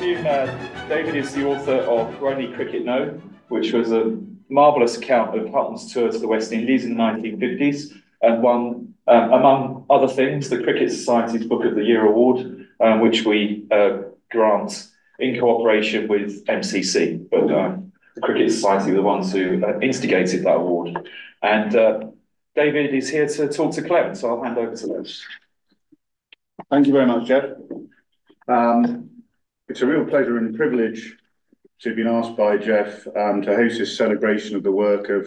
uh, David is the author of "Who Only Cricket Know, which was a marvellous account of Hutton's tour to the West Indies in the 1950s and won, um, among other things, the Cricket Society's Book of the Year award, um, which we uh, grant in cooperation with MCC. But um, the Cricket Society were the ones who uh, instigated that award. And uh, David is here to talk to Clem, so I'll hand over to him. Thank you very much, Jeff. Um, it's a real pleasure and privilege to have been asked by Jeff um, to host this celebration of the work of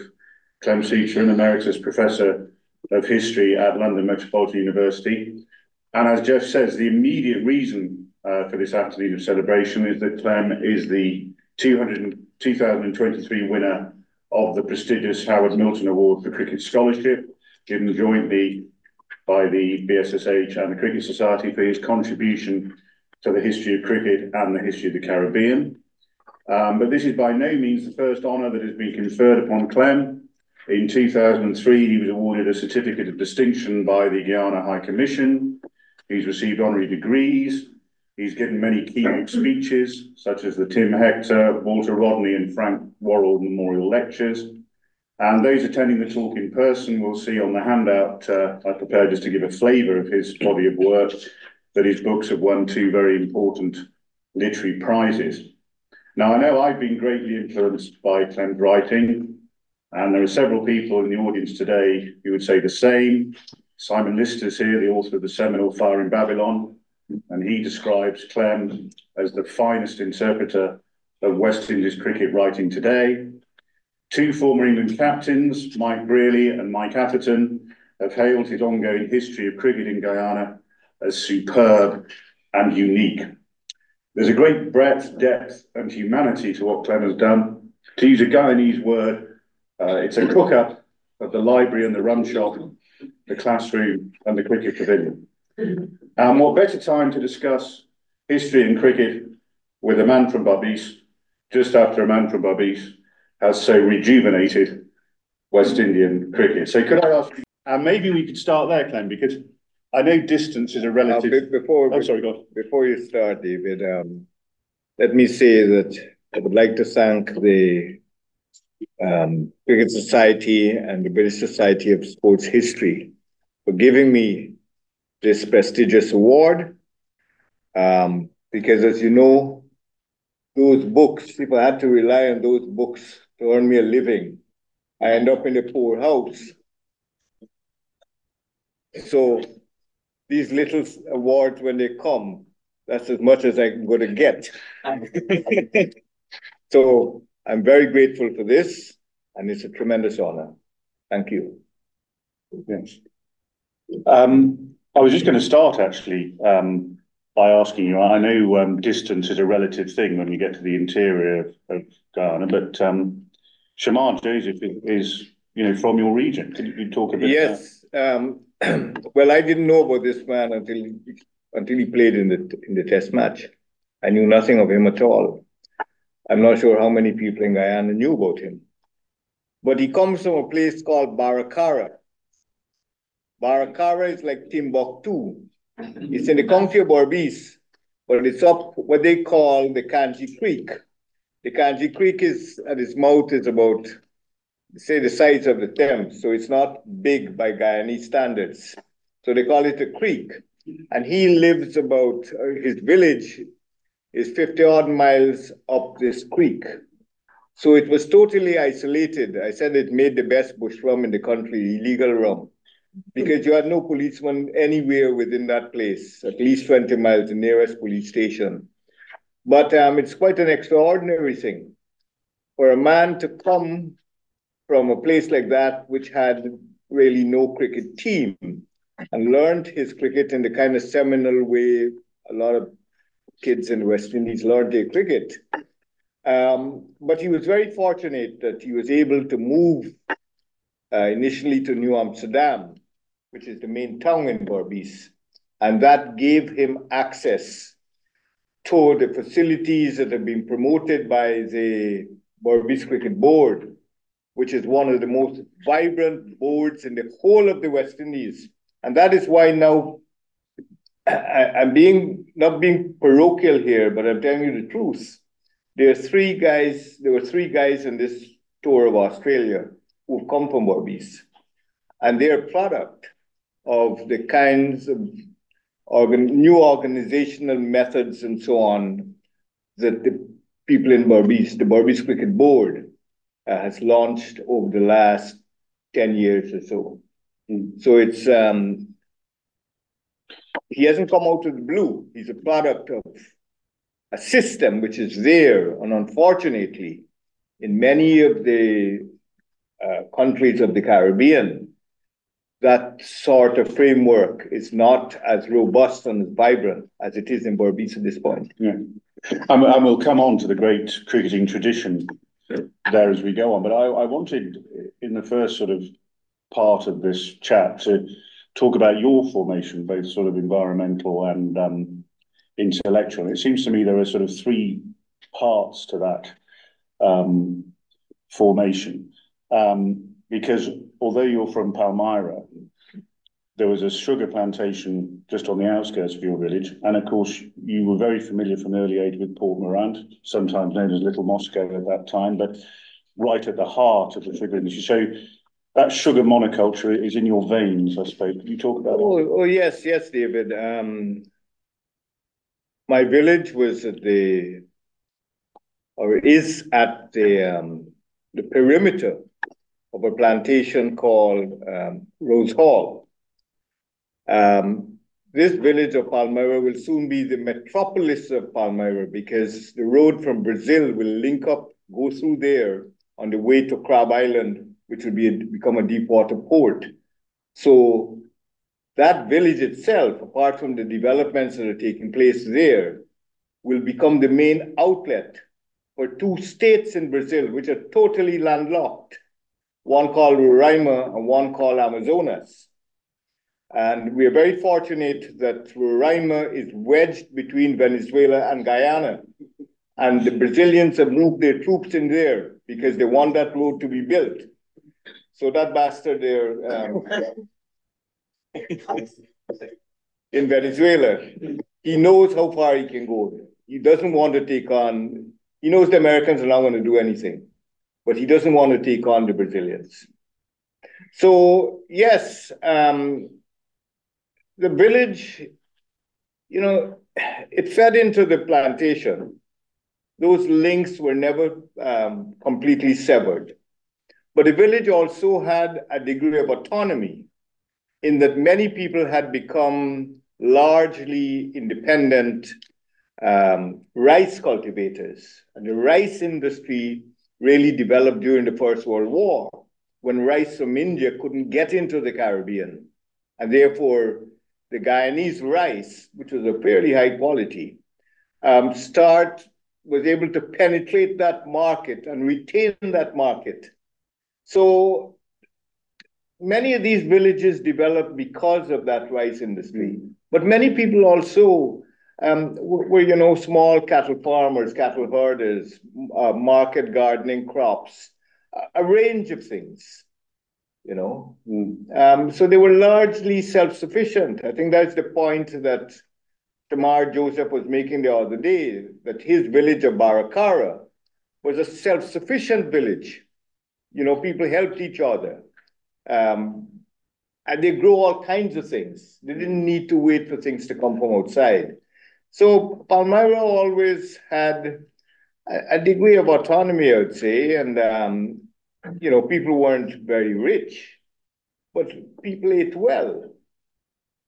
Clem Seecharan Emeritus Professor of History at London Metropolitan University. And as Jeff says, the immediate reason uh, for this afternoon of celebration is that Clem is the 200, 2023 winner of the prestigious Howard Milton Award for Cricket Scholarship, given jointly by the BSSH and the Cricket Society for his contribution to the history of cricket and the history of the Caribbean. Um, but this is by no means the first honour that has been conferred upon Clem. In 2003, he was awarded a certificate of distinction by the Guyana High Commission. He's received honorary degrees. He's given many keynote speeches, such as the Tim Hector, Walter Rodney, and Frank Worrell Memorial Lectures. And those attending the talk in person will see on the handout, uh, I prepared just to give a flavour of his body of work, that his books have won two very important literary prizes. Now, I know I've been greatly influenced by Clem's writing, and there are several people in the audience today who would say the same. Simon Lister's here, the author of the seminal Fire in Babylon, and he describes Clem as the finest interpreter of West Indies cricket writing today. Two former England captains, Mike Brearley and Mike Atherton, have hailed his ongoing history of cricket in Guyana as superb and unique. There's a great breadth, depth, and humanity to what Clem has done. To use a Guyanese word, uh, it's a cook-up of the library and the rum shop, the classroom and the cricket pavilion. And what better time to discuss history and cricket with a man from Berbice, just after a man from Berbice has so rejuvenated West Indian cricket. So could I ask and maybe we could start there, Clem, because I know distance is a relative. Uh, before, oh, sorry, God. Before you start, David, um, let me say that I would like to thank the um, Cricket Society and the British Society of Sports History for giving me this prestigious award. Um, because as you know, those books, if I had to rely on those books to earn me a living, I end up in a poor house. So these little awards, when they come, that's as much as I'm going to get. so I'm very grateful for this, and it's a tremendous honor. Thank you. Yes. Um, I was just going to start actually um, by asking you. I know um, distance is a relative thing when you get to the interior of, of Guyana, but um, Shamar Joseph is, is, you know, from your region. Can you talk a bit? Yes. Um, well, I didn't know about this man until until he played in the in the Test match. I knew nothing of him at all. I'm not sure how many people in Guyana knew about him, but he comes from a place called Baracara. Baracara is like Timbuktu. It's in the county of Berbice, but it's up what they call the Canje Creek. The Canje Creek is at its mouth is about say the size of the Thames, so it's not big by Guyanese standards. So they call it a creek. And he lives about, uh, his village is 50 odd miles up this creek. So it was totally isolated. I said it made the best bush rum in the country, illegal rum, because you had no policeman anywhere within that place, at least 20 miles, the nearest police station. But um, it's quite an extraordinary thing for a man to come from a place like that, which had really no cricket team, and learned his cricket in the kind of seminal way a lot of kids in West Indies learned their cricket. Um, but he was very fortunate that he was able to move uh, initially to New Amsterdam, which is the main town in Berbice, and that gave him access to the facilities that have been promoted by the Berbice Cricket Board which is one of the most vibrant boards in the whole of the West Indies. And that is why now I, I'm being, not being parochial here, but I'm telling you the truth. There are three guys, there were three guys in this tour of Australia who've come from Berbice. And they're product of the kinds of organ, new organizational methods and so on that the people in Berbice, the Berbice Cricket Board, has launched over the last 10 years or so. Mm. So it's, um, he hasn't come out of the blue. He's a product of a system which is there. And unfortunately, in many of the uh, countries of the Caribbean, that sort of framework is not as robust and as vibrant as it is in Berbice at this point. Yeah. And we'll come on to the great cricketing tradition there as we go on. But I, I wanted, in the first sort of part of this chat, to talk about your formation, both sort of environmental and um, intellectual. It seems to me there are sort of three parts to that um, formation. Um, because although you're from Palmyra, there was a sugar plantation just on the outskirts of your village. And of course, you were very familiar from early age with Port Morant, sometimes known as Little Moscow at that time, but right at the heart of the sugar industry. So that sugar monoculture is in your veins, I suppose. Can you talk about oh, that? Oh, yes, yes, David. Um, my village was at the, or is at the, um, the perimeter of a plantation called um, Rose Hall um, this village of Palmyra will soon be the metropolis of Palmyra because the road from Brazil will link up, go through there on the way to Crab Island, which will be a, become a deep water port. So that village itself, apart from the developments that are taking place there, will become the main outlet for two states in Brazil, which are totally landlocked, one called Roraima and one called Amazonas. And we are very fortunate that Roraima is wedged between Venezuela and Guyana. And the Brazilians have moved their troops in there because they want that road to be built. So that bastard there um, in Venezuela, he knows how far he can go. He doesn't want to take on, he knows the Americans are not going to do anything, but he doesn't want to take on the Brazilians. So yes, um, the village, you know, it fed into the plantation. Those links were never um, completely severed. But the village also had a degree of autonomy in that many people had become largely independent um, rice cultivators. And the rice industry really developed during the First World War when rice from India couldn't get into the Caribbean. And therefore, the Guyanese rice, which was a fairly high quality, um, start was able to penetrate that market and retain that market. So many of these villages developed because of that rice industry. But many people also um, were, you know, small cattle farmers, cattle herders, uh, market gardening crops, a, a range of things you know. Um, so they were largely self-sufficient. I think that's the point that Shamar Joseph was making the other day, that his village of Baracara was a self-sufficient village. You know, people helped each other. Um, and they grow all kinds of things. They didn't need to wait for things to come from outside. So Palmyra always had a, a degree of autonomy, I would say, and um, you know, people weren't very rich, but people ate well,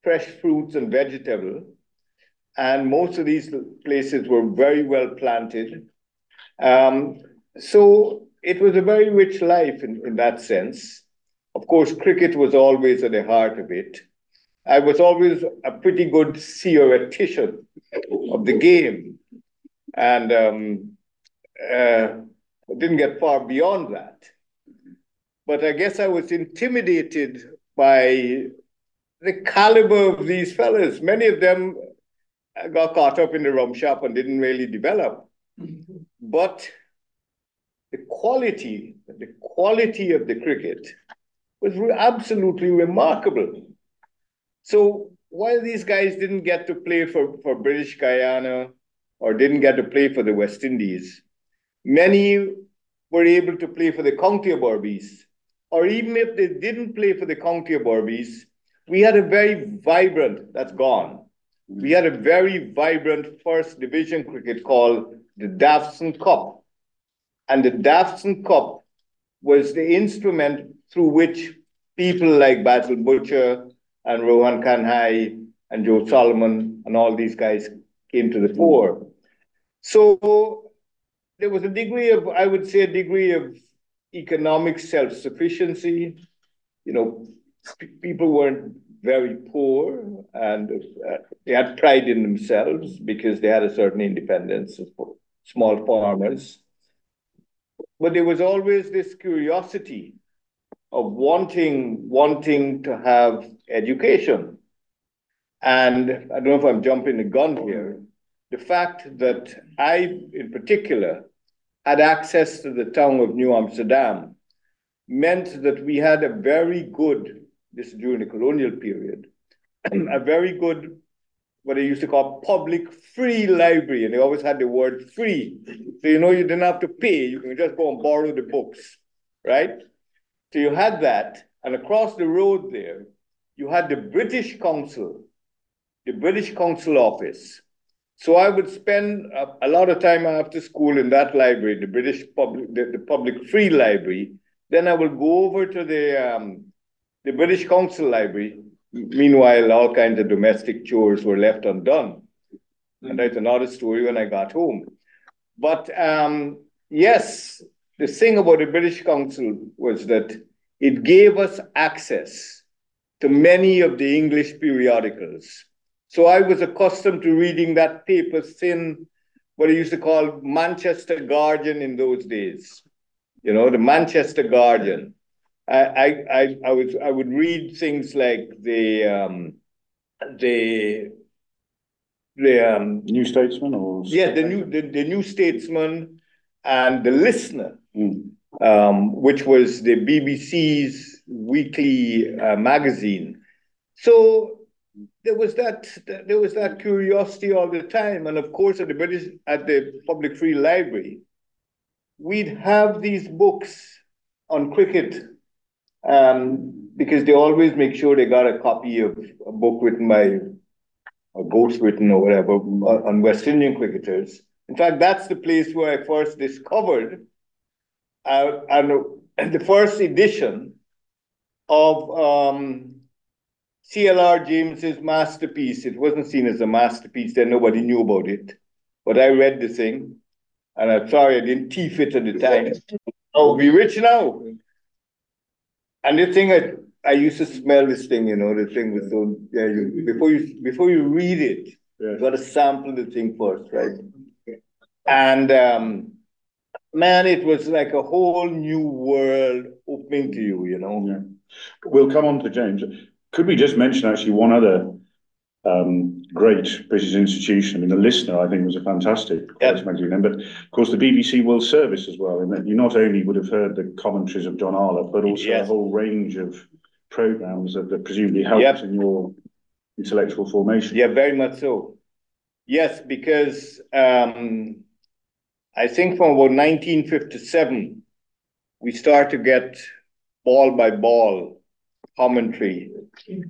fresh fruits and vegetables. And most of these places were very well planted. Um, so it was a very rich life in, in that sense. Of course, cricket was always at the heart of it. I was always a pretty good theoretician of the game and um, uh, didn't get far beyond that. But I guess I was intimidated by the caliber of these fellas. Many of them got caught up in the rum shop and didn't really develop. Mm-hmm. But the quality, the quality of the cricket was absolutely remarkable. So while these guys didn't get to play for, for British Guyana or didn't get to play for the West Indies, many were able to play for the County of Berbice. Or even if they didn't play for the County of Berbice, we had a very vibrant, that's gone. We had a very vibrant first division cricket called the Davson Cup. And the Davson Cup was the instrument through which people like Basil Butcher and Rohan Kanhai and Joe Solomon and all these guys came to the fore. So there was a degree of, I would say, a degree of economic self-sufficiency. You know, people weren't very poor and uh, they had pride in themselves because they had a certain independence as small farmers. But there was always this curiosity of wanting wanting to have education. And I don't know if I'm jumping the gun here. The fact that I, in particular, had access to the town of New Amsterdam meant that we had a very good, this during the colonial period, a very good, what they used to call public free library. And they always had the word free. So, you know, you didn't have to pay. You can just go and borrow the books, right? So you had that, and across the road there, you had the British Council, the British Council office. So I would spend a, a, lot of time after school in that library, the British public, the, the public free library. Then I would go over to the um, the British Council library. Meanwhile, all kinds of domestic chores were left undone, and that's another story when I got home. But um, yes, the thing about the British Council was that it gave us access to many of the English periodicals. So I was accustomed to reading that paper thin, what I used to call Manchester Guardian in those days. You know, the Manchester Guardian. I I I, was I would read things like the um, the the um, New Statesman or yeah the new the, the New Statesman and the Listener Mm. Um, which was the BBC's weekly uh, magazine. So there was that there was that curiosity all the time, and of course at the British at the Public Free Library, we'd have these books on cricket um, because they always make sure they got a copy of a book written by a ghost written or whatever on West Indian cricketers. In fact, that's the place where I first discovered uh, and the first edition of um, CLR James's masterpiece. It wasn't seen as a masterpiece, then nobody knew about it. But I read the thing, and I'm sorry I didn't teeth it at the time. Oh, we rich now. And the thing I, I used to smell this thing, you know, the thing was so yeah, you, before you before you read it, yeah. you gotta sample the thing first, right? And um, man, it was like a whole new world opening to you, you know. Yeah. We'll come on to James. Could we just mention actually one other um, great British institution? I mean, the listener, I think, was a fantastic yep. magazine. But of course, the BBC World Service as well, in that you not only would have heard the commentaries of John Arlott, but also yes. a whole range of programs that, that presumably helped yep. in your intellectual formation. Yeah, very much so. Yes, because um, I think from about 1957, we start to get ball by ball commentary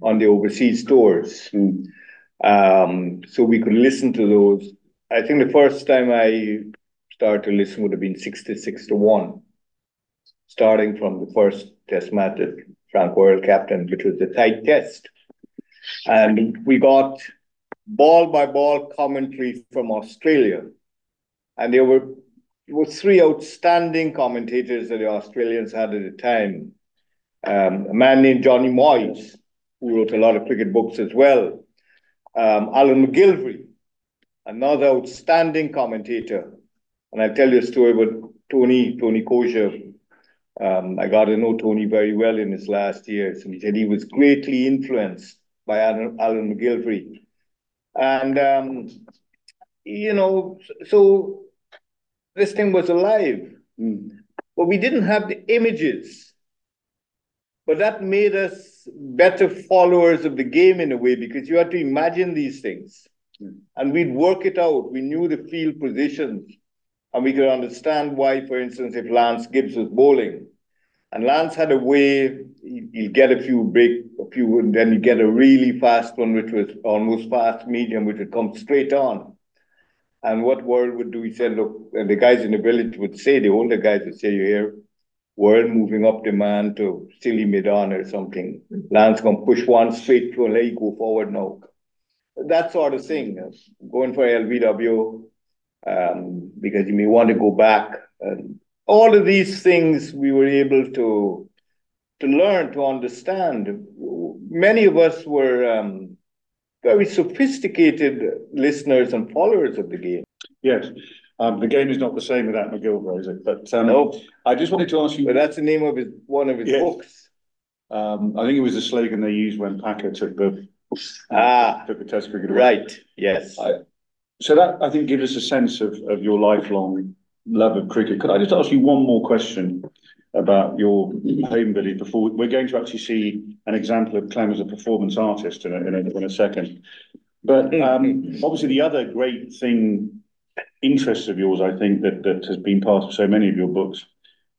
on the overseas tours. Um, so we could listen to those. I think the first time I started to listen would have been 66 to 1, starting from the first test match that Frank Worrell captain, which was the tight test. And we got ball by ball commentary from Australia and there were, were three outstanding commentators that the Australians had at the time. Um, a man named Johnny Moyes, who wrote a lot of cricket books as well. Um, Alan McGilvray, another outstanding commentator. And I'll tell you a story about Tony, Tony Cozier. Um, I got to know Tony very well in his last years, and he said he was greatly influenced by Alan, Alan McGilvray. And, um, you know, so this thing was alive. Mm. But we didn't have the images. But that made us better followers of the game in a way because you had to imagine these things. Mm. And we'd work it out. We knew the field positions and we could understand why, for instance, if Lance Gibbs was bowling, and Lance had a way, he'd get a few break, a few, and then he'd get a really fast one, which was almost fast medium, which would come straight on. And what Worrell would do, he said, look, and the guys in the village would say, the older guys would say, you hear, Worrell moving up the man to silly mid on or something. Lance gonna push one straight to let you go forward now. That sort of thing. Going for LBW, um, because you may want to go back. And all of these things we were able to to learn, to understand. Many of us were um, very sophisticated listeners and followers of the game. Yes. Um, the game is not the same without McGilvray, is it? But um. I just wanted to ask you. But that's the name of his one of his yes. books. Um, I think it was the slogan they used when Packer took the ah took the Test cricket away. Right. Yes. I, so that I think gives us a sense of of your lifelong love of cricket. Could I just ask you one more question about your home village before we're going to actually see an example of Clem as a performance artist in a, in a, in a second. But um, obviously, the other great thing, interest of yours, I think that that has been part of so many of your books,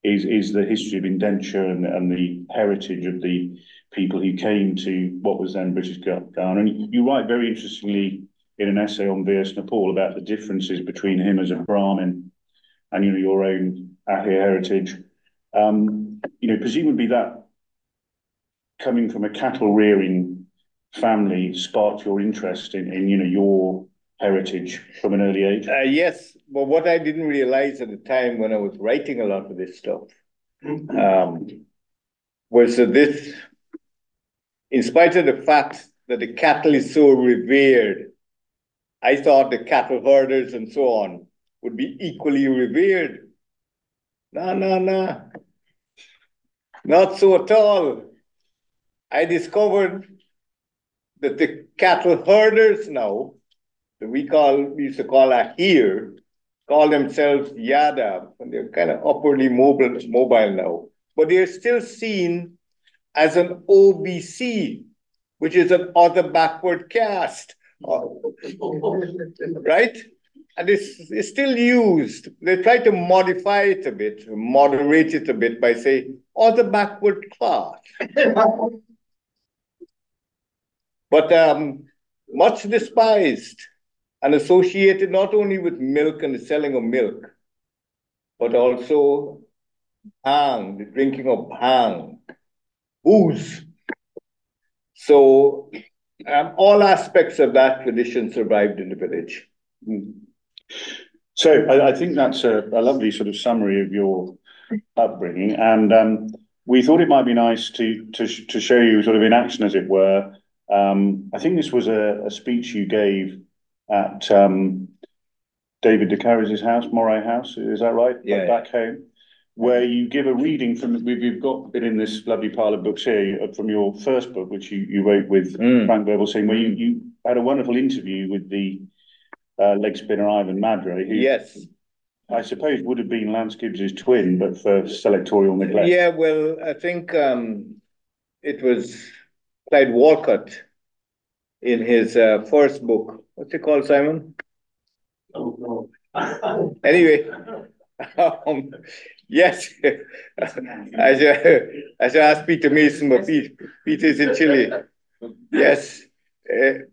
is is the history of indenture and, and the heritage of the people who came to what was then British Guyana. And you write very interestingly in an essay on V.S. Naipaul about the differences between him as a Brahmin and you know your own Ahir heritage. Um, you know, presumably that coming from a cattle rearing family sparked your interest in, in you know your heritage from an early age? Uh, yes, but what I didn't realize at the time when I was writing a lot of this stuff um, was that this, in spite of the fact that the cattle is so revered, I thought the cattle herders and so on would be equally revered. No, no, no. Not so at all. I discovered that the cattle herders now, we call we used to call Ahir, call themselves Yadav, and they're kind of upwardly mobile mobile now. But they're still seen as an OBC, which is an other backward caste. right? and it's, it's still used. They try to modify it a bit, moderate it a bit by saying, or the backward class. but um, much despised and associated not only with milk and the selling of milk, but also bhang, the drinking of bhang, booze. So um, all aspects of that tradition survived in the village. Mm. So I, I think that's a, a, lovely sort of summary of your upbringing, and um, we thought it might be nice to to to show you sort of in action, as it were. Um, I think this was a, a, speech you gave at um, David de Caires's house, Moray House. Is that right? Yeah. Back home, where you give a reading from. We've got it in this lovely pile of books here uh, from your first book, which you, you wrote with mm. Frank Birbalsingh, where you you had a wonderful interview with the uh, leg spinner Ivan Madray. Who yes. I suppose would have been Lance Gibbs's twin, but for selectorial neglect. Yeah, well, I think um, it was Clyde Walcott in his uh, first book. What's it called, Simon? Oh, no. anyway, um, yes, I should, I should ask Peter Mason, but Pete, Peter's in Chile. Yes,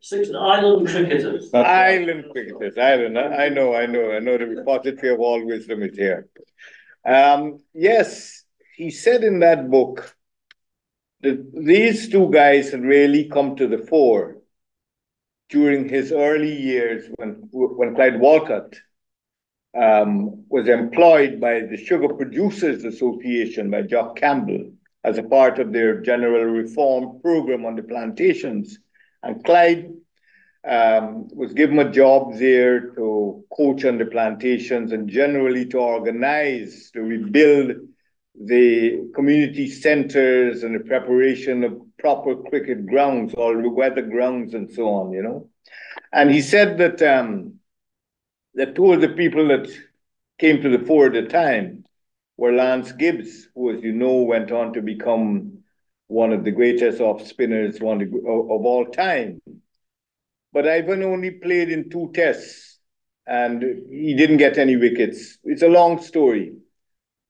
Six island cricketers. Island cricketers, island. I know, I know, I know the repository of all wisdom is here. Um, yes, he said in that book that these two guys had really come to the fore during his early years when, when Clyde Walcott um, was employed by the Sugar Producers Association by Jock Campbell as a part of their general reform program on the plantations. And Clyde um, was given a job there to coach on the plantations and generally to organize, to rebuild the community centers and the preparation of proper cricket grounds, the weather grounds and so on, you know. And he said that um, that two of the people that came to the fore at the time were Lance Gibbs, who, as you know, went on to become one of the greatest off spinners one of, of all time. But Ivan only played in two tests and he didn't get any wickets. It's a long story.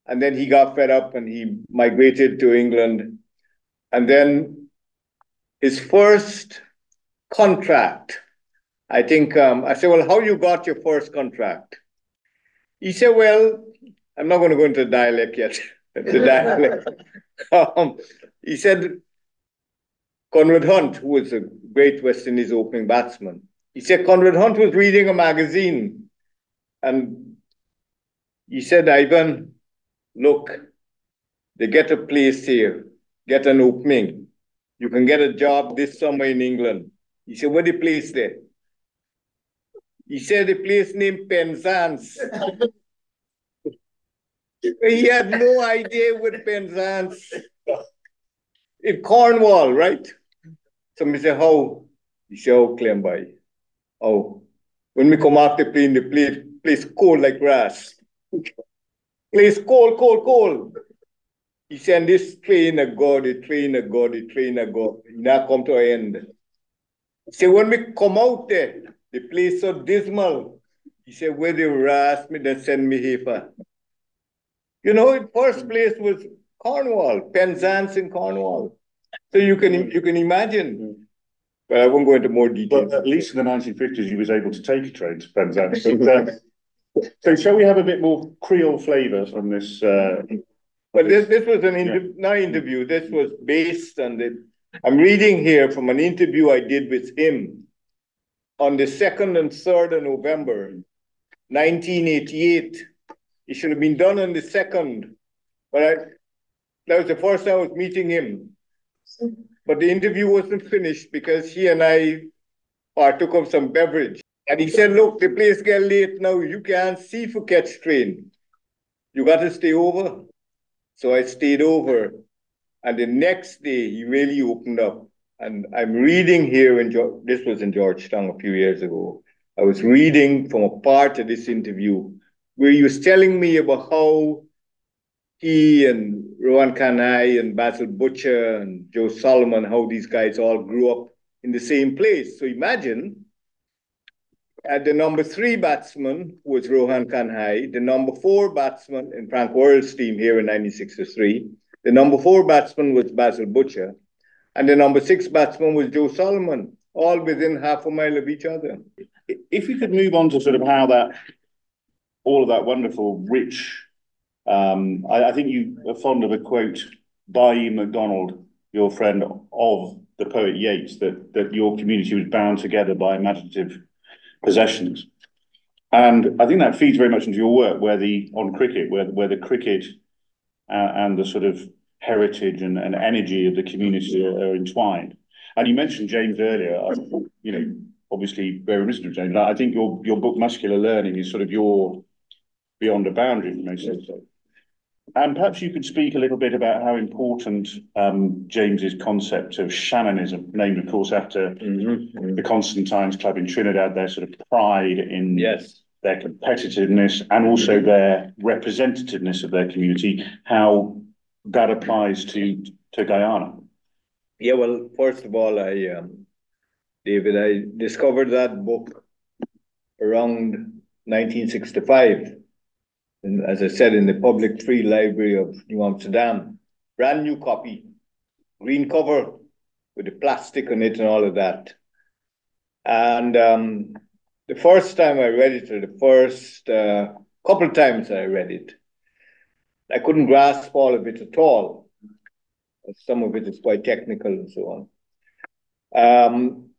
And then he got fed up and he migrated to England. And then his first contract, I think, um, I said, Well, how you got your first contract? He said, Well, I'm not going to go into the dialect yet. the dialect. um, he said, Conrad Hunte, who was a great West Indies opening batsman, he said Conrad Hunte was reading a magazine and he said, Ivan, look, they get a place here, get an opening. You can get a job this summer in England. He said, what the place there? He said the place named Penzance. he had no idea what Penzance in Cornwall, right? So Somebody said, how? He said, oh, Clemby. Oh, when we come out the plane, the place, place cold like grass. place call, call, call. He said, this train of God, the train of God, the train of God, now come to an end. He said, when we come out there, the place so dismal. He said, where they ask me, then send me here. You know, first place was Cornwall, Penzance in Cornwall. So you can you can imagine. But I won't go into more detail. But at least in the nineteen fifties, you was able to take a train to Penzance. so shall we have a bit more Creole flavour from this? Uh, but this this was an inter- yeah. not interview. This was based on the. I'm reading here from an interview I did with him on the second and third of November, 1988. It should have been done on the second, but I, that was the first time I was meeting him. But the interview wasn't finished because he and I partook of some beverage. And he said, look, the place get late now. You can't see for catch train. You got to stay over. So I stayed over. And the next day, he really opened up. And I'm reading here, in this was in Georgetown a few years ago. I was reading from a part of this interview where he was telling me about how he and Rohan Kanhai and Basil Butcher and Joe Solomon, how these guys all grew up in the same place. So imagine at the number three batsman was Rohan Kanhai, the number four batsman in Frank Worrell's team here in 1963, the number four batsman was Basil Butcher, and the number six batsman was Joe Solomon, all within half a mile of each other. If we could move on to sort of how that, all of that wonderful, rich um, I, I, think you are fond of a quote by e. MacDonald, your friend of the poet Yeats, that, that your community was bound together by imaginative possessions. And I think that feeds very much into your work, where the on cricket, where where the cricket uh, and the sort of heritage and, and energy of the community are, are entwined. And you mentioned James earlier. You know, obviously very reminiscent of James. I think your your book Muscular Learning is sort of your beyond a boundary, say so. And perhaps you could speak a little bit about how important um, James's concept of Shannonism, named, of course, after mm-hmm. the Constantines Club in Trinidad, their sort of pride in yes. their competitiveness and also their representativeness of their community, how that applies to, to Guyana. Yeah, well, first of all, I, um, David, I discovered that book around 1965 in, as I said, in the Public Free Library of New Amsterdam. Brand new copy, green cover with the plastic on it and all of that. And um, the first time I read it, or the first uh, couple of times I read it, I couldn't grasp all of it at all. Some of it is quite technical and so on. Um,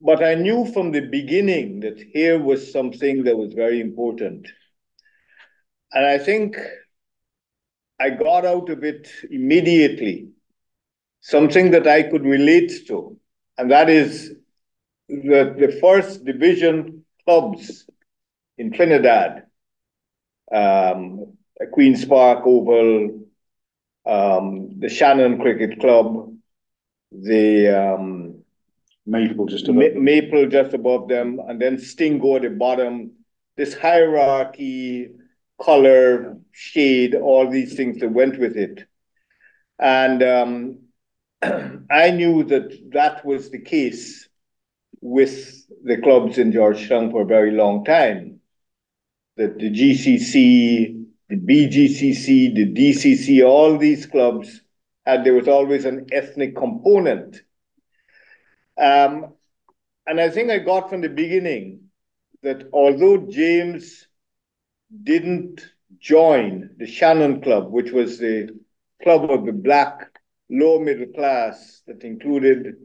but I knew from the beginning that here was something that was very important. And I think I got out of it immediately. Something that I could relate to, and that is the, the first division clubs in Trinidad, um, Queen's Park Oval, um, the Shannon Cricket Club, the um, Maple just above Ma- Maple just above them, and then Stingo at the bottom. This hierarchy color, shade, all these things that went with it. And um, I knew that that was the case with the clubs in Georgetown for a very long time. That the GCC, the BGCC, the DCC, all these clubs, and there was always an ethnic component. Um, and I think I got from the beginning that although James didn't join the Shannon Club, which was the club of the black lower middle class that included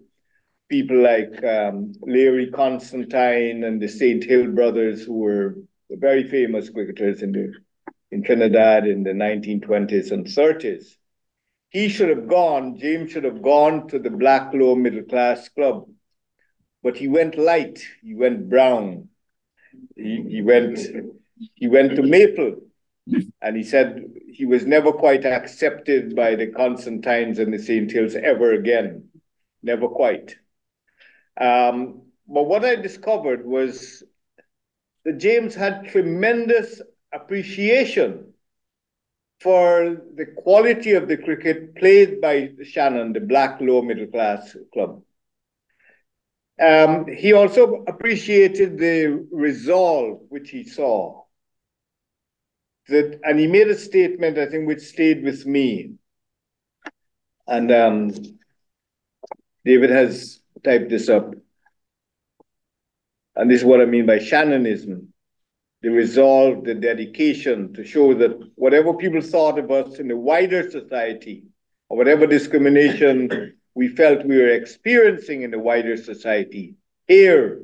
people like um, Larry Constantine and the St. Hill brothers, who were very famous cricketers in, the, in Trinidad in the 1920s and 30s. He should have gone, James should have gone to the black lower middle class club, but he went light, he went brown. He, he went he went to Maple and he said he was never quite accepted by the Constantines and the St. Hills ever again. Never quite. Um, but what I discovered was that James had tremendous appreciation for the quality of the cricket played by Shannon, the black lower middle class club. Um, he also appreciated the resolve which he saw. That, and he made a statement, I think, which stayed with me. And um, David has typed this up. And this is what I mean by Shannonism the resolve, the dedication to show that whatever people thought of us in the wider society, or whatever discrimination we felt we were experiencing in the wider society, here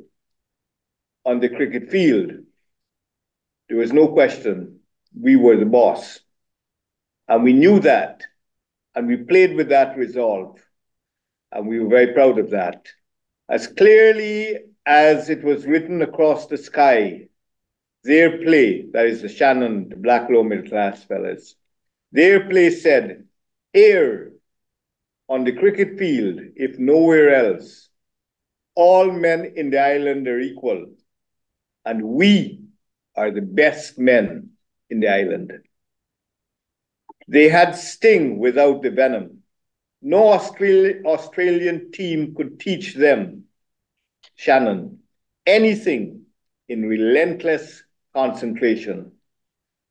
on the cricket field, there was no question we were the boss. And we knew that, and we played with that resolve, and we were very proud of that. As clearly as it was written across the sky, their play, that is the Shannon, the black low middle class fellas, their play said, Here on the cricket field, if nowhere else, all men in the island are equal, and we are the best men in the island. They had sting without the venom. No Australian team could teach them, Shannon, anything in relentless concentration.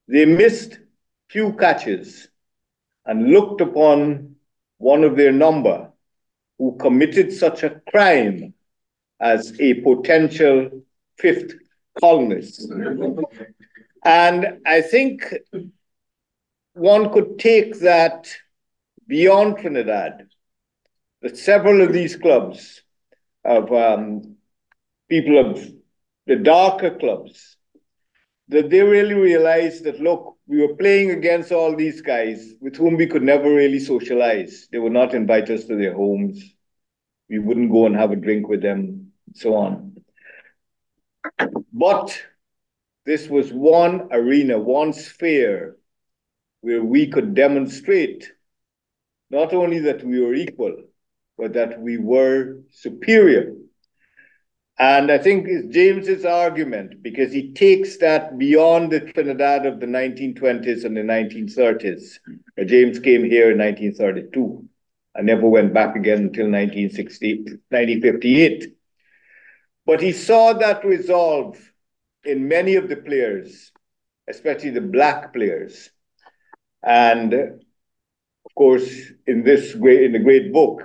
They missed few catches and looked upon one of their number who committed such a crime as a potential fifth colonist. and I think one could take that beyond Trinidad, that several of these clubs of um, people of the darker clubs that they really realized that, look, we were playing against all these guys with whom we could never really socialize. They would not invite us to their homes. We wouldn't go and have a drink with them, so on. But this was one arena, one sphere where we could demonstrate not only that we were equal, but that we were superior and I think it's James's argument because he takes that beyond the Trinidad of the 1920s and the 1930s. James came here in 1932 and never went back again until 1960, 1958. But he saw that resolve in many of the players, especially the black players. And of course, in this great, in the great book,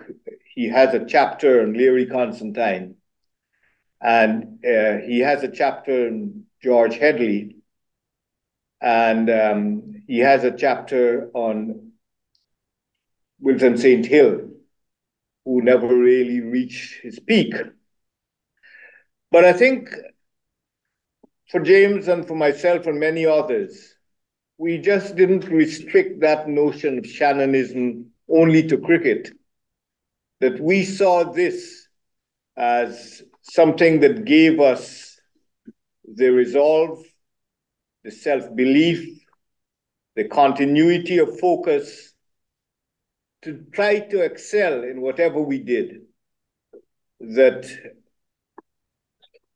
he has a chapter on Learie Constantine and uh, he has a chapter on George Headley, and um, he has a chapter on Wilson St. Hill, who never really reached his peak. But I think for James and for myself and many others, we just didn't restrict that notion of Shannonism only to cricket. That we saw this as something that gave us the resolve, the self belief, the continuity of focus to try to excel in whatever we did. That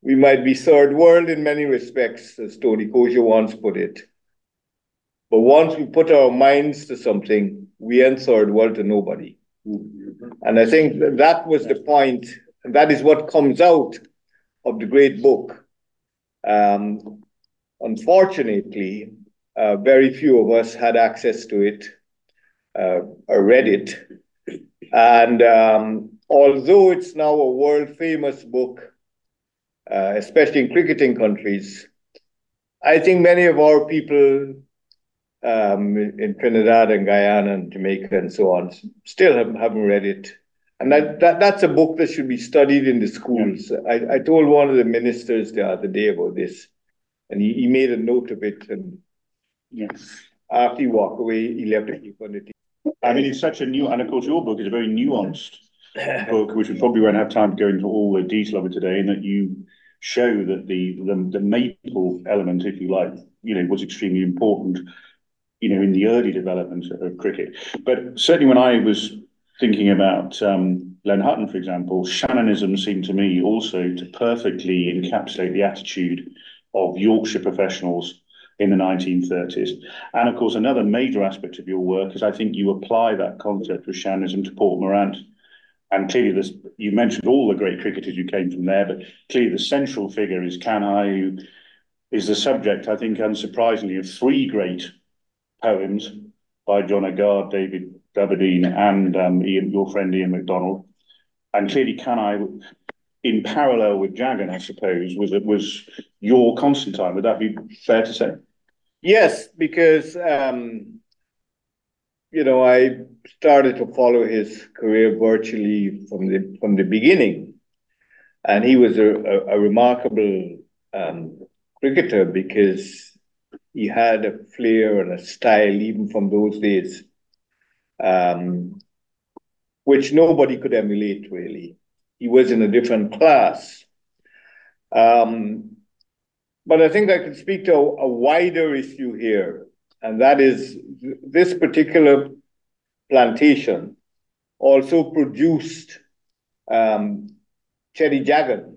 we might be third world in many respects, as Tony Cozier once put it. But once we put our minds to something, we ain't third world to nobody. And I think that was the point, and that is what comes out of the great book. Um, unfortunately, uh, very few of us had access to it uh, or read it. And um, although it's now a world famous book, uh, especially in cricketing countries, I think many of our people um, in Trinidad and Guyana and Jamaica and so on still haven't, haven't read it. And that, that that's a book that should be studied in the schools. I, I told one of the ministers the other day about this, and he, he made a note of it. And Yes. after he walked away, he left it on the table. I mean, it's such a new, and of course, your book is very nuanced book, which we probably won't have time to go into all the detail of it today, in that you show that the, the, the maple element, if you like, you know, was extremely important, you know, in the early development of cricket. But certainly when I was thinking about um, Len Hutton, for example, Shannonism seemed to me also to perfectly encapsulate the attitude of Yorkshire professionals in the 1930s. And of course, another major aspect of your work is I think you apply that concept of Shannonism to Port Morant. And clearly, this, you mentioned all the great cricketers who came from there, but clearly the central figure is Kanhai, who is the subject, I think, unsurprisingly, of three great poems by John Agard, David Dabydeen, and um, Ian, your friend Ian McDonald. And clearly, Kanhai, in parallel with Jagan, I suppose, was was your Constantine. Would that be fair to say? Yes, because um, you know I started to follow his career virtually from the from the beginning, and he was a, a, a remarkable um, cricketer because he had a flair and a style even from those days, um, which nobody could emulate really. He was in a different class. Um, but I think I could speak to a, a wider issue here, and that is th- this particular plantation also produced um, Cheddi Jagan,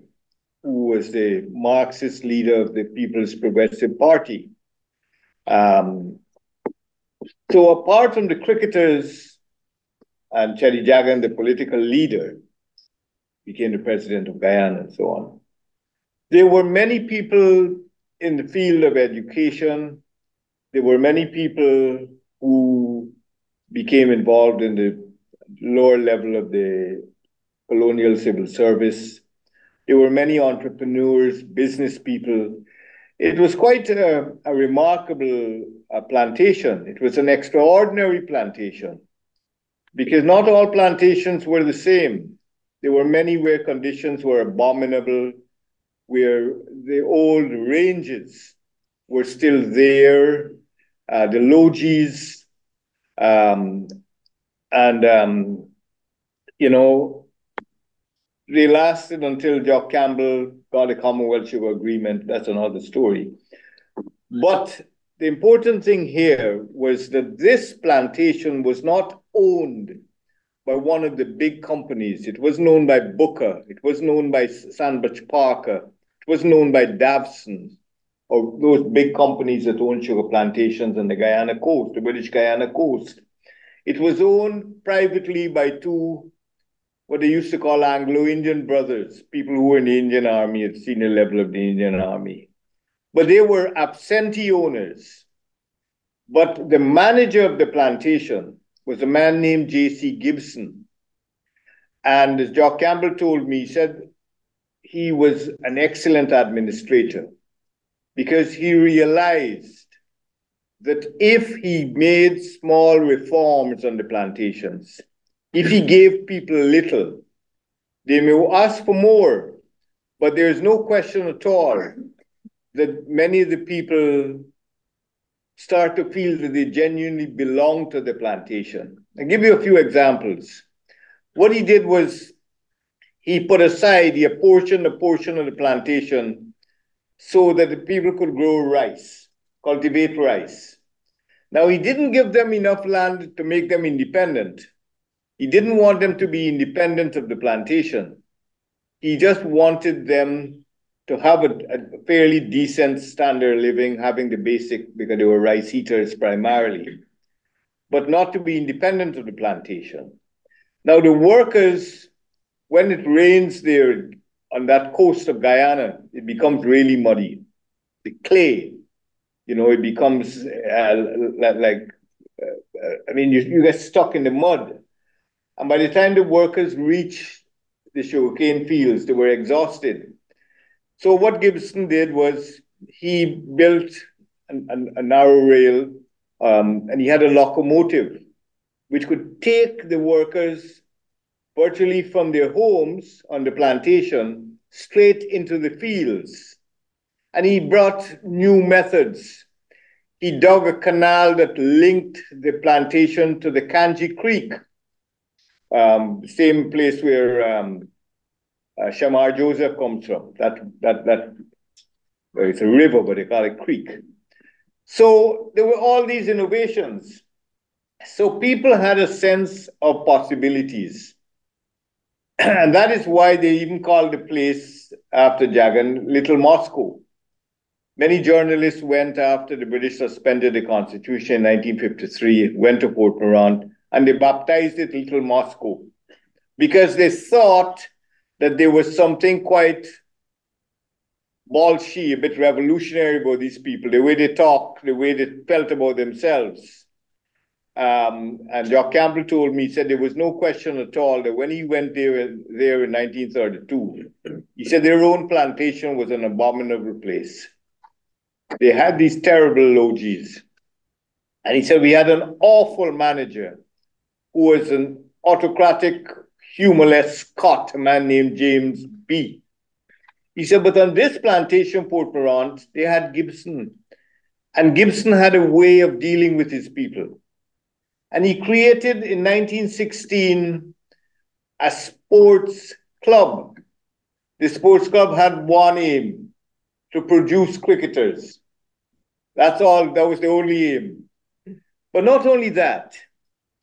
who was the Marxist leader of the People's Progressive Party. Um, so apart from the cricketers and Cheddi Jagan, the political leader, became the president of Guyana and so on. There were many people in the field of education. There were many people who became involved in the lower level of the colonial civil service. There were many entrepreneurs, business people. It was quite a, a remarkable uh, plantation. It was an extraordinary plantation because not all plantations were the same. There were many where conditions were abominable, where the old ranges were still there, uh, the lodges, um, and um, you know, they lasted until Jock Campbell got a Commonwealth Sugar Agreement. That's another story. But the important thing here was that this plantation was not owned by one of the big companies. It was known by Booker. It was known by Sandbach Parker. It was known by Davson, or those big companies that own sugar plantations on the Guyana coast, the British Guyana coast. It was owned privately by two, what they used to call Anglo-Indian brothers, people who were in the Indian Army at senior level of the Indian Army. But they were absentee owners. But the manager of the plantation was a man named J.C. Gibson. And as Jock Campbell told me, he said he was an excellent administrator because he realized that if he made small reforms on the plantations, if he gave people little, they may ask for more, but there is no question at all that many of the people start to feel that they genuinely belong to the plantation. I'll give you a few examples. What he did was he put aside, he apportioned a portion of the plantation so that the people could grow rice, cultivate rice. Now, he didn't give them enough land to make them independent. He didn't want them to be independent of the plantation. He just wanted them to have a, a, fairly decent standard living, having the basic, because they were rice eaters primarily, but not to be independent of the plantation. Now, the workers, when it rains there on that coast of Guyana, it becomes really muddy. The clay, you know, it becomes uh, like, uh, I mean, you, you get stuck in the mud. And by the time the workers reach the sugarcane fields, they were exhausted. So what Gibson did was he built an, an, a narrow rail um, and he had a locomotive which could take the workers virtually from their homes on the plantation straight into the fields. And he brought new methods. He dug a canal that linked the plantation to the Canje Creek, um, same place where um, uh, Shamar Joseph comes from. That that that well, it's a river, but they call it creek. So there were all these innovations. So people had a sense of possibilities. And that is why they even called the place after Jagan Little Moscow. Many journalists went after the British suspended the constitution in 1953, went to Port Morant, and they baptized it Little Moscow because they thought that there was something quite bolshy, a bit revolutionary about these people, the way they talk, the way they felt about themselves. Um, and Jock Campbell told me, he said there was no question at all that when he went there, there in 1932, he said their own plantation was an abominable place. They had these terrible lodges. And he said we had an awful manager who was an autocratic, humorless Scot, a man named James B. He said, but on this plantation, Port Morant, they had Gibson. And Gibson had a way of dealing with his people. And he created in 1916 a sports club. The sports club had one aim to produce cricketers. That's all, that was the only aim. But not only that,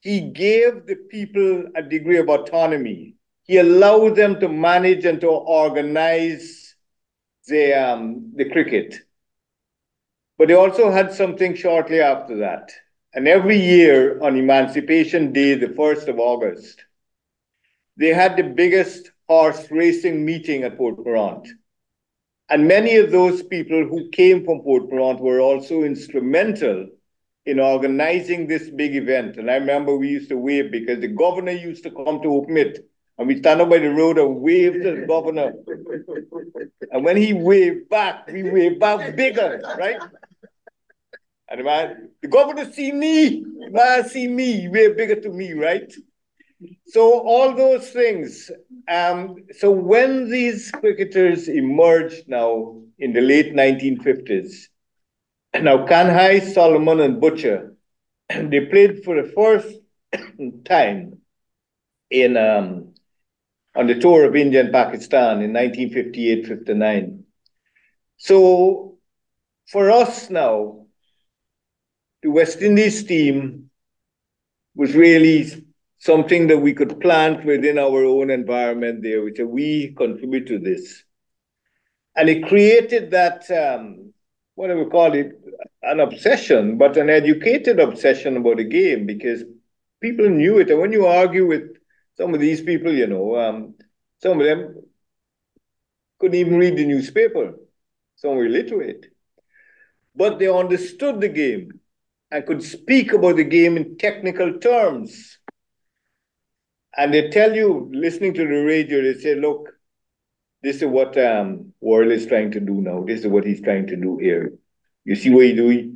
he gave the people a degree of autonomy. He allowed them to manage and to organize the, um, the cricket. But they also had something shortly after that. And every year on Emancipation Day, the 1st of August, they had the biggest horse racing meeting at Port Morant. And many of those people who came from Port Morant were also instrumental in organizing this big event. And I remember we used to wave because the governor used to come to open it and we stand up by the road and wave to the governor. And when he waved back, we waved back bigger, right? And the governor see me, man see me, we're bigger to me, right? So all those things. Um, so when these cricketers emerged now in the late 1950s, now Kanhai, Solomon, and Butcher, they played for the first time in um, on the tour of India and Pakistan in 1958-59. So for us now, the West Indies team was really something that we could plant within our own environment there, which we contribute to this. And it created that, um, what do we call it, an obsession, but an educated obsession about the game because people knew it. And when you argue with some of these people, you know, um, some of them couldn't even read the newspaper. Some were illiterate. But they understood the game and could speak about the game in technical terms. And they tell you, listening to the radio, they say, look, this is what um, Worrell is trying to do now. This is what he's trying to do here. You see what he do? You,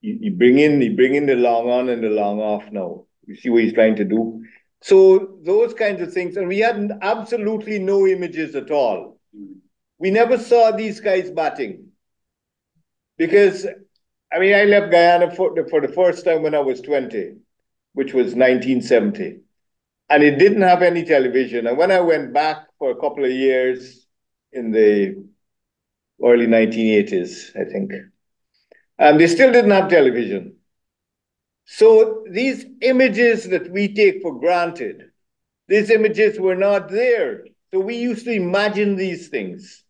you bring in, you bring in the long on and the long off now. You see what he's trying to do? So those kinds of things, and we had absolutely no images at all. We never saw these guys batting because, I mean, I left Guyana for the, for the first time when I was 20, which was 1970, and it didn't have any television. And when I went back for a couple of years in the early 1980s, I think, and they still didn't have television. So these images that we take for granted, these images were not there. So we used to imagine these things.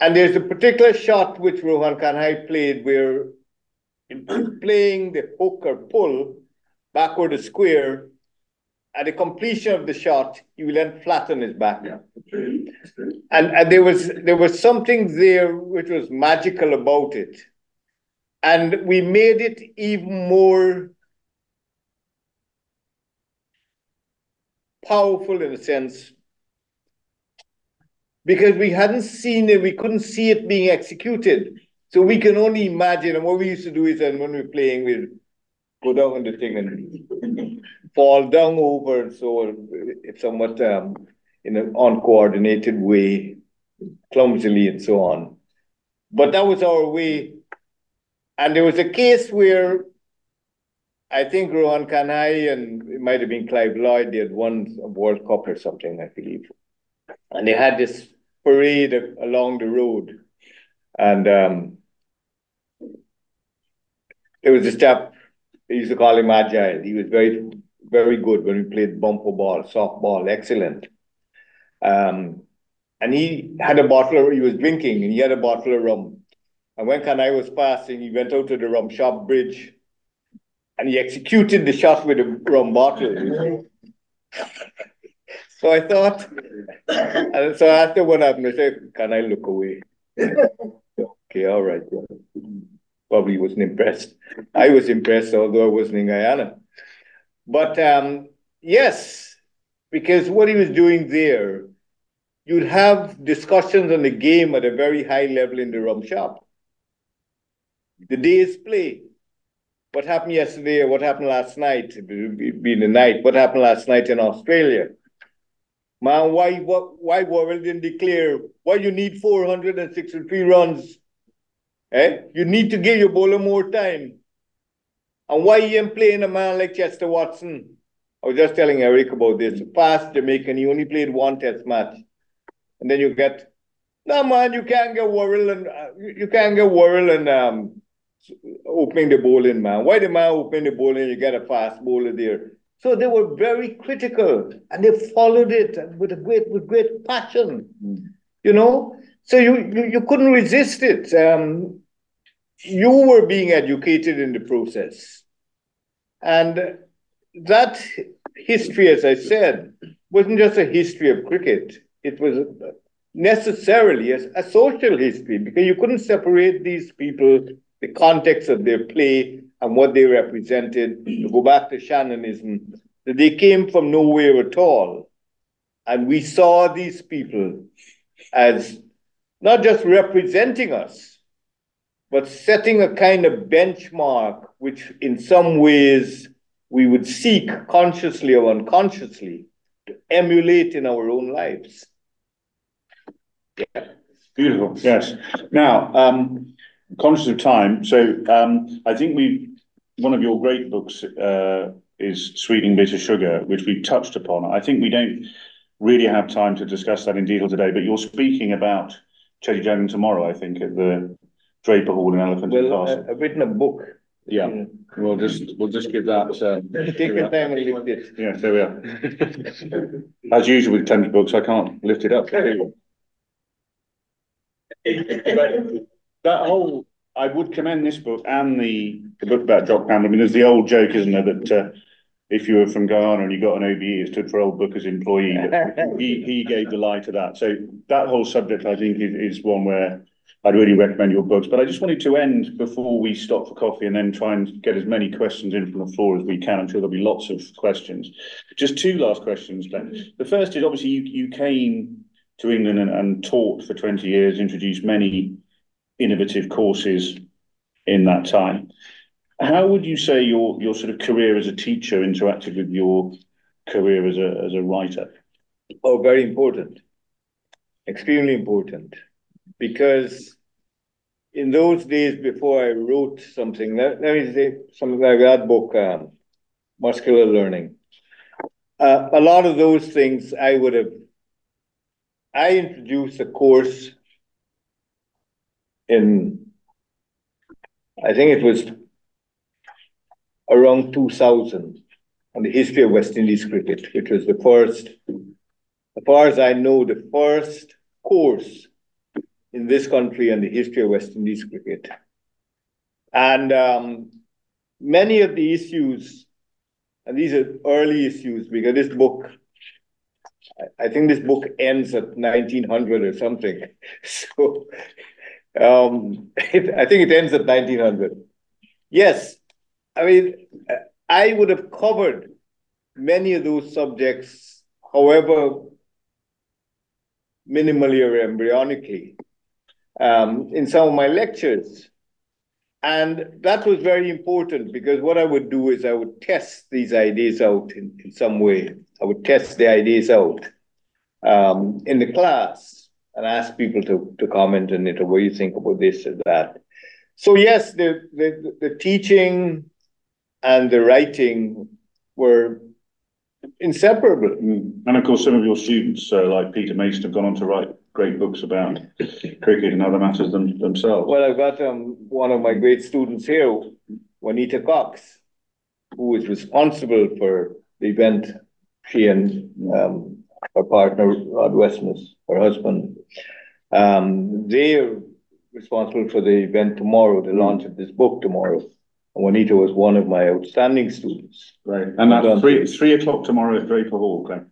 And there's a particular shot which Rohan Kanhai played where in playing the hook or pull backward a square, at the completion of the shot, he will then flatten his back. Yeah. And, and there was there was something there which was magical about it. And we made it even more powerful in a sense because we hadn't seen it, we couldn't see it being executed. So we can only imagine. And what we used to do is, and when we we're playing, we'd go down on the thing and fall down over and so it's somewhat um, in an uncoordinated way, clumsily and so on. But that was our way. And there was a case where I think Rohan Kanhai and it might have been Clive Lloyd, they had won a World Cup or something, I believe. And they had this parade along the road. And um, there was a chap, they used to call him Agile. He was very, very good when we played bumper ball, softball, excellent. Um, and he had a bottle, of, he was drinking, and he had a bottle of rum. And when Kanhai was passing, he went out to the rum shop bridge and he executed the shot with a rum bottle. So I thought, and so after what happened, I said, Can I look away? okay, all right. Probably wasn't impressed. I was impressed, although I wasn't in Guyana. But um, yes, because what he was doing there, you'd have discussions on the game at a very high level in the rum shop. The day's play what happened yesterday, what happened last night, being the night, what happened last night in Australia. Man, why why Worrell didn't declare why you need 463 runs? Eh? You need to give your bowler more time. And why you ain't playing a man like Chester Watson? I was just telling Eric about this. Past Jamaican, he only played one test match. And then you get, no man, you can't get Worrell and uh, you can't get Worrell and um, opening the bowling man. Why the man opening the bowling? You get a fast bowler there. So they were very critical and they followed it with great with great passion. Mm. You know, so you, you you couldn't resist it. Um, you were being educated in the process, and that history, as I said, wasn't just a history of cricket. It was necessarily a, a social history because you couldn't separate these people the context of their play and what they represented, to go back to Shannonism, that they came from nowhere at all. And we saw these people as not just representing us, but setting a kind of benchmark, which in some ways we would seek consciously or unconsciously to emulate in our own lives. Yeah. Beautiful. Yes. Now, um, conscious of time, so um, I think we one of your great books uh, is Sweetening Bitter Sugar, which we touched upon. I think we don't really have time to discuss that in detail today, but you're speaking about Cheddi Jagan tomorrow, I think, at the Draper Hall in Elephant well, Castle. I've written a book. Yeah, yeah. we'll just we'll just give that. Um, Take your time and lift it. Yeah, there we are. As usual with Thames books, I can't lift it up that whole, I would commend this book and the, the book about Jock Campbell. I mean, there's the old joke, isn't there, that uh, if you were from Guyana and you got an OBE, it stood for Old Booker's Employee. he, he gave the lie to that. So that whole subject, I think, is, is one where I'd really recommend your books. But I just wanted to end before we stop for coffee and then try and get as many questions in from the floor as we can. I'm sure there'll be lots of questions. Just two last questions, Ben. The first is obviously you, you came to England and, and taught for 20 years, introduced many innovative courses in that time. How would you say your your sort of career as a teacher interacted with your career as a as a writer? Oh, very important, extremely important, because in those days before I wrote something, let, let me say something like that book, um, Muscular Learning. Uh, a lot of those things I would have. I introduced a course in, I think it was around 2000 on the history of West Indies cricket, which was the first, as far as I know, the first course in this country on the history of West Indies cricket. And um, many of the issues and these are early issues because this book, I, think this book ends at nineteen hundred or something. So, um, it, I think it ends at nineteen hundred. Yes, I mean, I would have covered many of those subjects, however minimally or embryonically, um, in some of my lectures. And that was very important because what I would do is I would test these ideas out in, in some way. I would test the ideas out um, in the class and ask people to, to comment on it or what you think about this or that. So yes, the, the, the teaching and the writing were inseparable. Mm. And of course, some of your students, uh, like Peter Mason, have gone on to write great books about cricket and other matters them, themselves. Well, I've got um, one of my great students here, Juanita Cox, who is responsible for the event. She and um, her partner, Rod Westmaas, her husband, um, they're responsible for the event tomorrow, the launch of this book tomorrow. Juanita was one of my outstanding students. Right. And that's three, three o'clock tomorrow at Draper Hall, Glenn,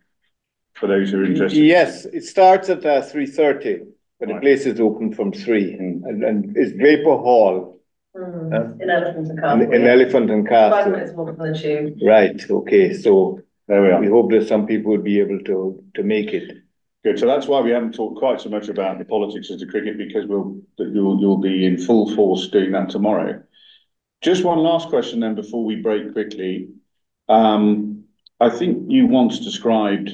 for those who are interested. Yes, it starts at uh, three thirty, but the place is open from three, Mm. and, and it's Draper Hall Mm, Yeah. In Elephant and in, Castle. in yeah. Elephant and Castle. Five minutes walk from the tube. Right, okay, so There we we hope that some people will be able to, to make it. Good. So that's why we haven't talked quite so much about the politics of the cricket because we'll, you'll, you'll be in full force doing that tomorrow. Just one last question then before we break quickly. Um, I think you once described,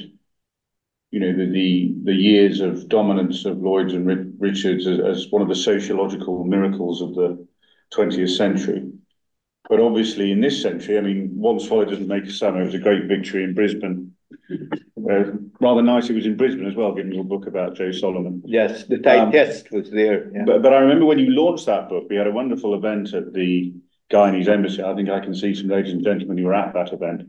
you know, the, the, the years of dominance of Lloyds and Richards as, as one of the sociological miracles of the twentieth century. But obviously in this century, I mean, one swallow doesn't make a summer. It was a great victory in Brisbane. Uh, rather nice it was in Brisbane as well, given your book about Joe Solomon. Yes, the tight Um, test was there, yeah. But, but I remember when you launched that book, we had a wonderful event at the Guyanese Embassy. I think I can see some ladies and gentlemen who were at that event.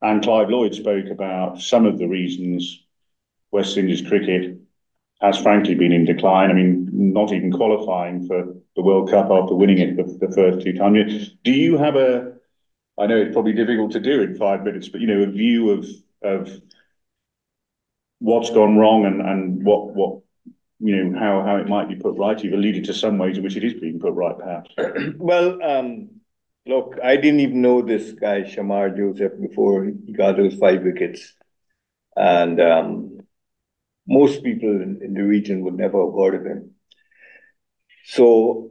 And Clive Lloyd spoke about some of the reasons West Indies cricket has frankly been in decline. I mean, not even qualifying for the World Cup after winning it the, the first two times. Do you have a, I know it's probably difficult to do in five minutes, but you know, a view of, of what's gone wrong and, and what, what, you know, how, how it might be put right. You've alluded to some ways in which it is being put right, perhaps. Well, um, look, I didn't even know this guy Shamar Joseph before he got those five wickets. And, um, most people in, in the region would never have heard of him. So,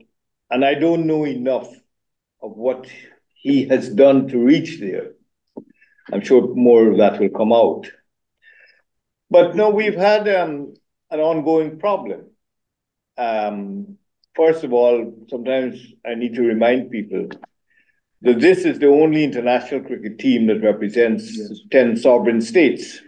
and I don't know enough of what he has done to reach there. I'm sure more of that will come out. But no, we've had, um, an ongoing problem. Um, first of all, sometimes I need to remind people that this is the only international cricket team that represents Yes. ten sovereign states.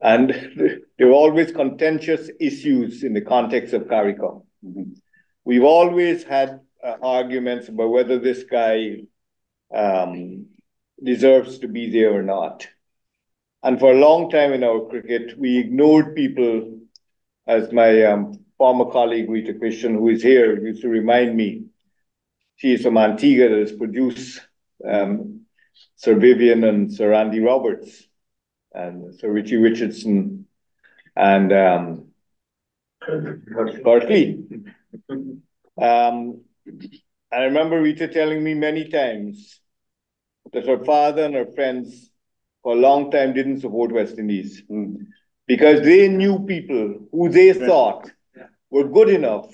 And there are always contentious issues in the context of CARICOM. Mhm. We've always had uh, arguments about whether this guy um, deserves to be there or not. And for a long time in our cricket, we ignored people, as my um, former colleague Rita Christian, who is here, used to remind me. She is from Antigua that has produced um, Sir Vivian and Sir Andy Roberts and Sir Richie Richardson and um. Um, I remember Rita telling me many times that her father and her friends for a long time didn't support West Indies Mm. because they knew people who they Yeah. thought were good enough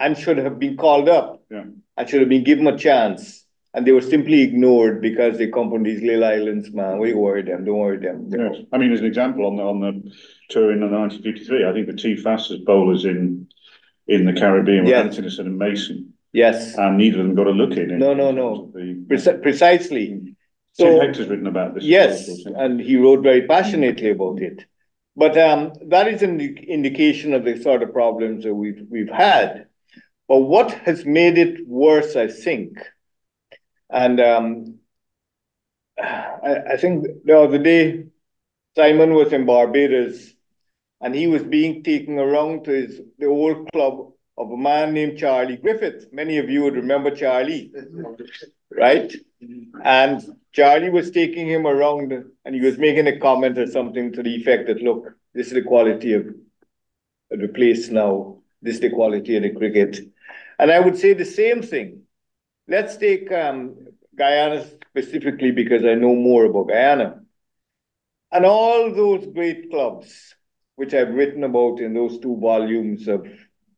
and should have been called up Yeah. and should have been given a chance. And they were simply ignored because they come from these little islands, man. We worry them, don't worry them. Yes. I mean, as an example, on the, on the tour in the nineteen fifty-three, I think the two fastest bowlers in, in the Caribbean were Yes. Antonison and Mason, Yes, and neither of them got a look in. No, no, no. of the- Preci- precisely. Tim So, Hector's written about this. yes, course, and he wrote very passionately about it. But um, that is an indication of the sort of problems that we've, we've had. But what has made it worse, I think, and um, I, I think the other day, Simon was in Barbados and he was being taken around to his, the old club of a man named Charlie Griffith. Many of you would remember Charlie, right? And Charlie was taking him around and he was making a comment or something to the effect that, look, this is the quality of the place now. This is the quality of the cricket. And I would say the same thing. Let's take um, Guyana specifically because I know more about Guyana. And all those great clubs, which I've written about in those two volumes of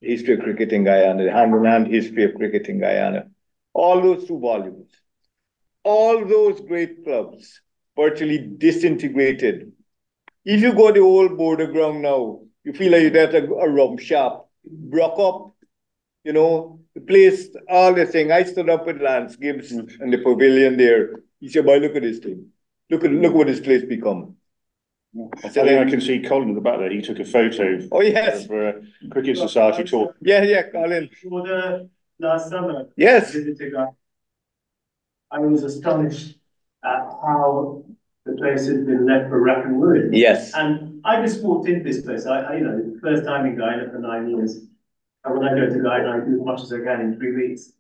History of Cricket in Guyana, hand in hand history of cricket in Guyana, all those two volumes, all those great clubs virtually disintegrated. If you go to the old Bourda ground now, you feel like you're at a, a rum shop, broke up, you know, the place, all the thing. I stood up with Lance Gibbs mm. in the pavilion there. He said, boy, look at this thing. Look at look what this place become. I think I can see Colin in the back there. He took a photo. Oh yes, for a cricket society tour. Yeah, yeah, Colin. For the last summer. Yes. I was astonished at how the place had been left for wreck and ruin. Yes. And I just walked into this place. I, I you know, first time in Guyana for nine years. And when I go to I do as much as I can in three weeks.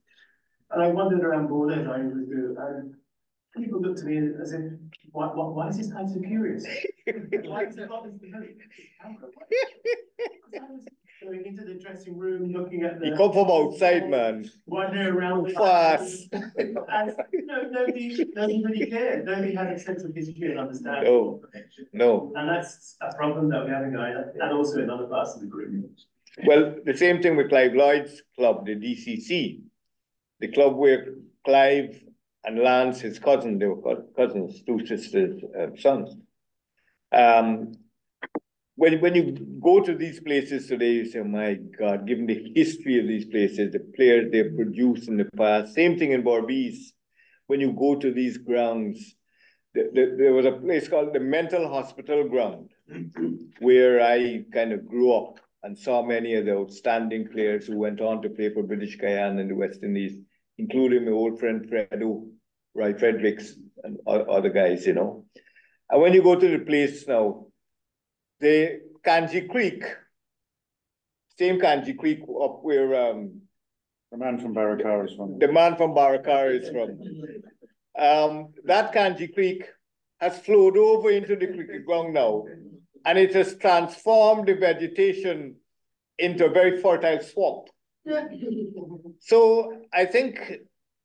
And I wandered around Bourda, I always do, uh, and people look to me as if, why, why, why is this guy so curious? why is it not Going into the dressing room, looking at the. You come from outside, man. Wandering around. Fast. And no, nobody, nobody really cared. Nobody had a sense of history and understanding. No. No. And that's a problem that we have in Guyana and also in other parts of the group. Well, the same thing with Clive Lloyd's club, the DCC, the club where Clive and Lance, his cousin, they were cousins, two sisters, uh, sons. Um, when, when you go to these places today, you say, my God, given the history of these places, the players they've produced in the past, same thing in Berbice. When you go to these grounds, the, the, there was a place called the Mental Hospital Ground, where I kind of grew up and saw many of the outstanding players who went on to play for British Guyana and the West Indies, including my old friend Fredo, Roy Fredericks, and other guys, you know. And when you go to the place now, the Canje Creek, same Canje Creek up where um, the man from Baracara is from. The man from Baracara is from. Um, that Canje Creek has flowed over into the cricket ground now and it has transformed the vegetation into a very fertile swamp. so I think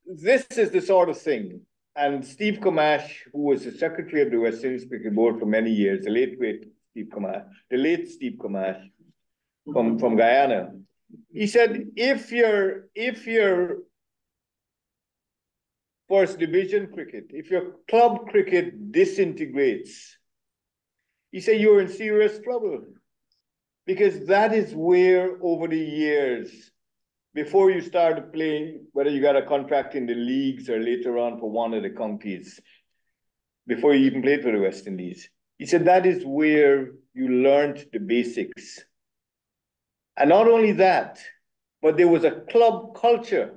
this is the sort of thing. And Steve Camacho, who was the secretary of the West Indies Cricket Board for many years, the late great Steve Camacho, the late Steve Camacho from, from Guyana, he said, if your if your first division cricket, if your club cricket disintegrates, he said, You're in serious trouble. Because that is where, over the years, before you start playing, whether you got a contract in the leagues or later on for one of the counties, before you even played for the West Indies, he said that is where you learned the basics. And not only that, but there was a club culture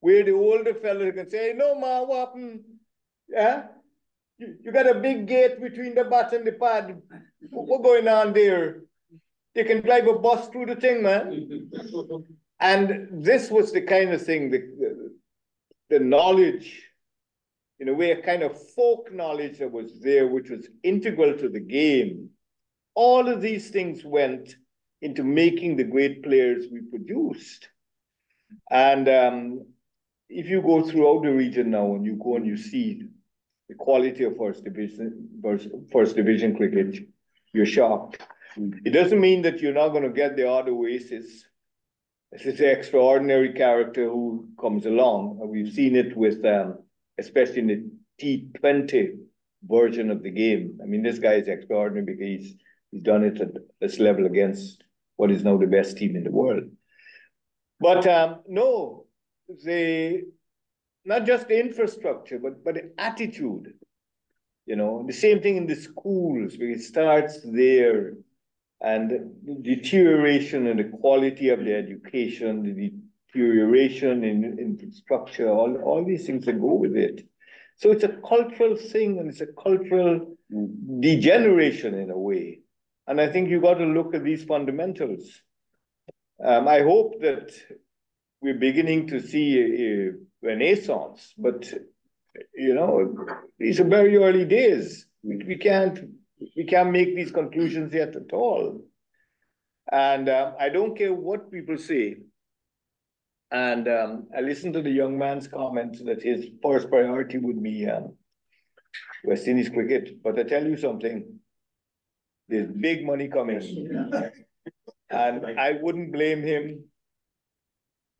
where the older fellas can say, no, man, what happened? Yeah? You, you got a big gate between the bat and the pad. What's going on there? They can drive a bus through the thing, man. and this was the kind of thing, the, the, the knowledge, in a way, a kind of folk knowledge that was there, which was integral to the game. All of these things went into making the great players we produced. And um, if you go throughout the region now and you go and you see the quality of first division first division cricket, you're shocked. Mm. It doesn't mean that you're not going to get the odd oasis. This is an extraordinary character who comes along. We've seen it with, um, especially in the T20 version of the game. I mean, this guy is extraordinary because he's, he's done it at this level against what is now the best team in the world. But um, no, they not just the infrastructure, but, but attitude. You know, the same thing in the schools, where it starts there, and the deterioration in the quality of the education, the deterioration in infrastructure, all, all these things that go with it. So it's a cultural thing and it's a cultural degeneration in a way. And I think you got to look at these fundamentals. Um, I hope that we're beginning to see a, renaissance, but you know, these are very early days. We, we can't, we can't make these conclusions yet at all. And, uh, I don't care what people say. And, um, I listened to the young man's comment that his first priority would be, um, West Indies cricket, but I tell you something. There's big money coming. And I wouldn't blame him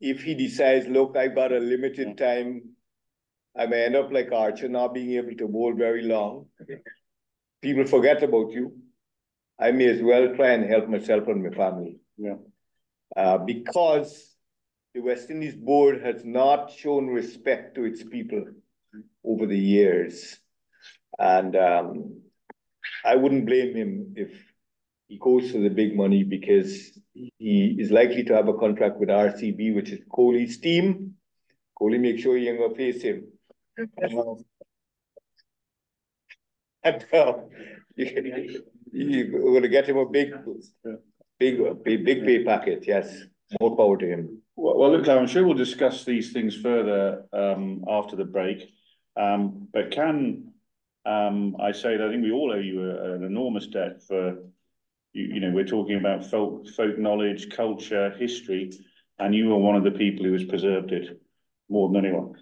if he decides, look, I've got a limited time. I may end up like Archer, not being able to bowl very long. People forget about you. I may as well try and help myself and my family. Yeah. Uh, because the West Indies board has not shown respect to its people over the years. And, um, I wouldn't blame him if he goes for the big money because he is likely to have a contract with RCB, which is Kohli's team. Kohli, make sure you ain't gonna face him. Um, And, uh, you, you're gonna get him a big, big, big, big pay packet, yes, more power to him. Well, well, look, I'm sure we'll discuss these things further um after the break. Um, but can um I say that I think we all owe you a- an enormous debt for. You, you know, we're talking about folk, folk knowledge, culture, history, and you are one of the people who has preserved it more than anyone.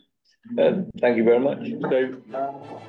Uh, thank you very much. So,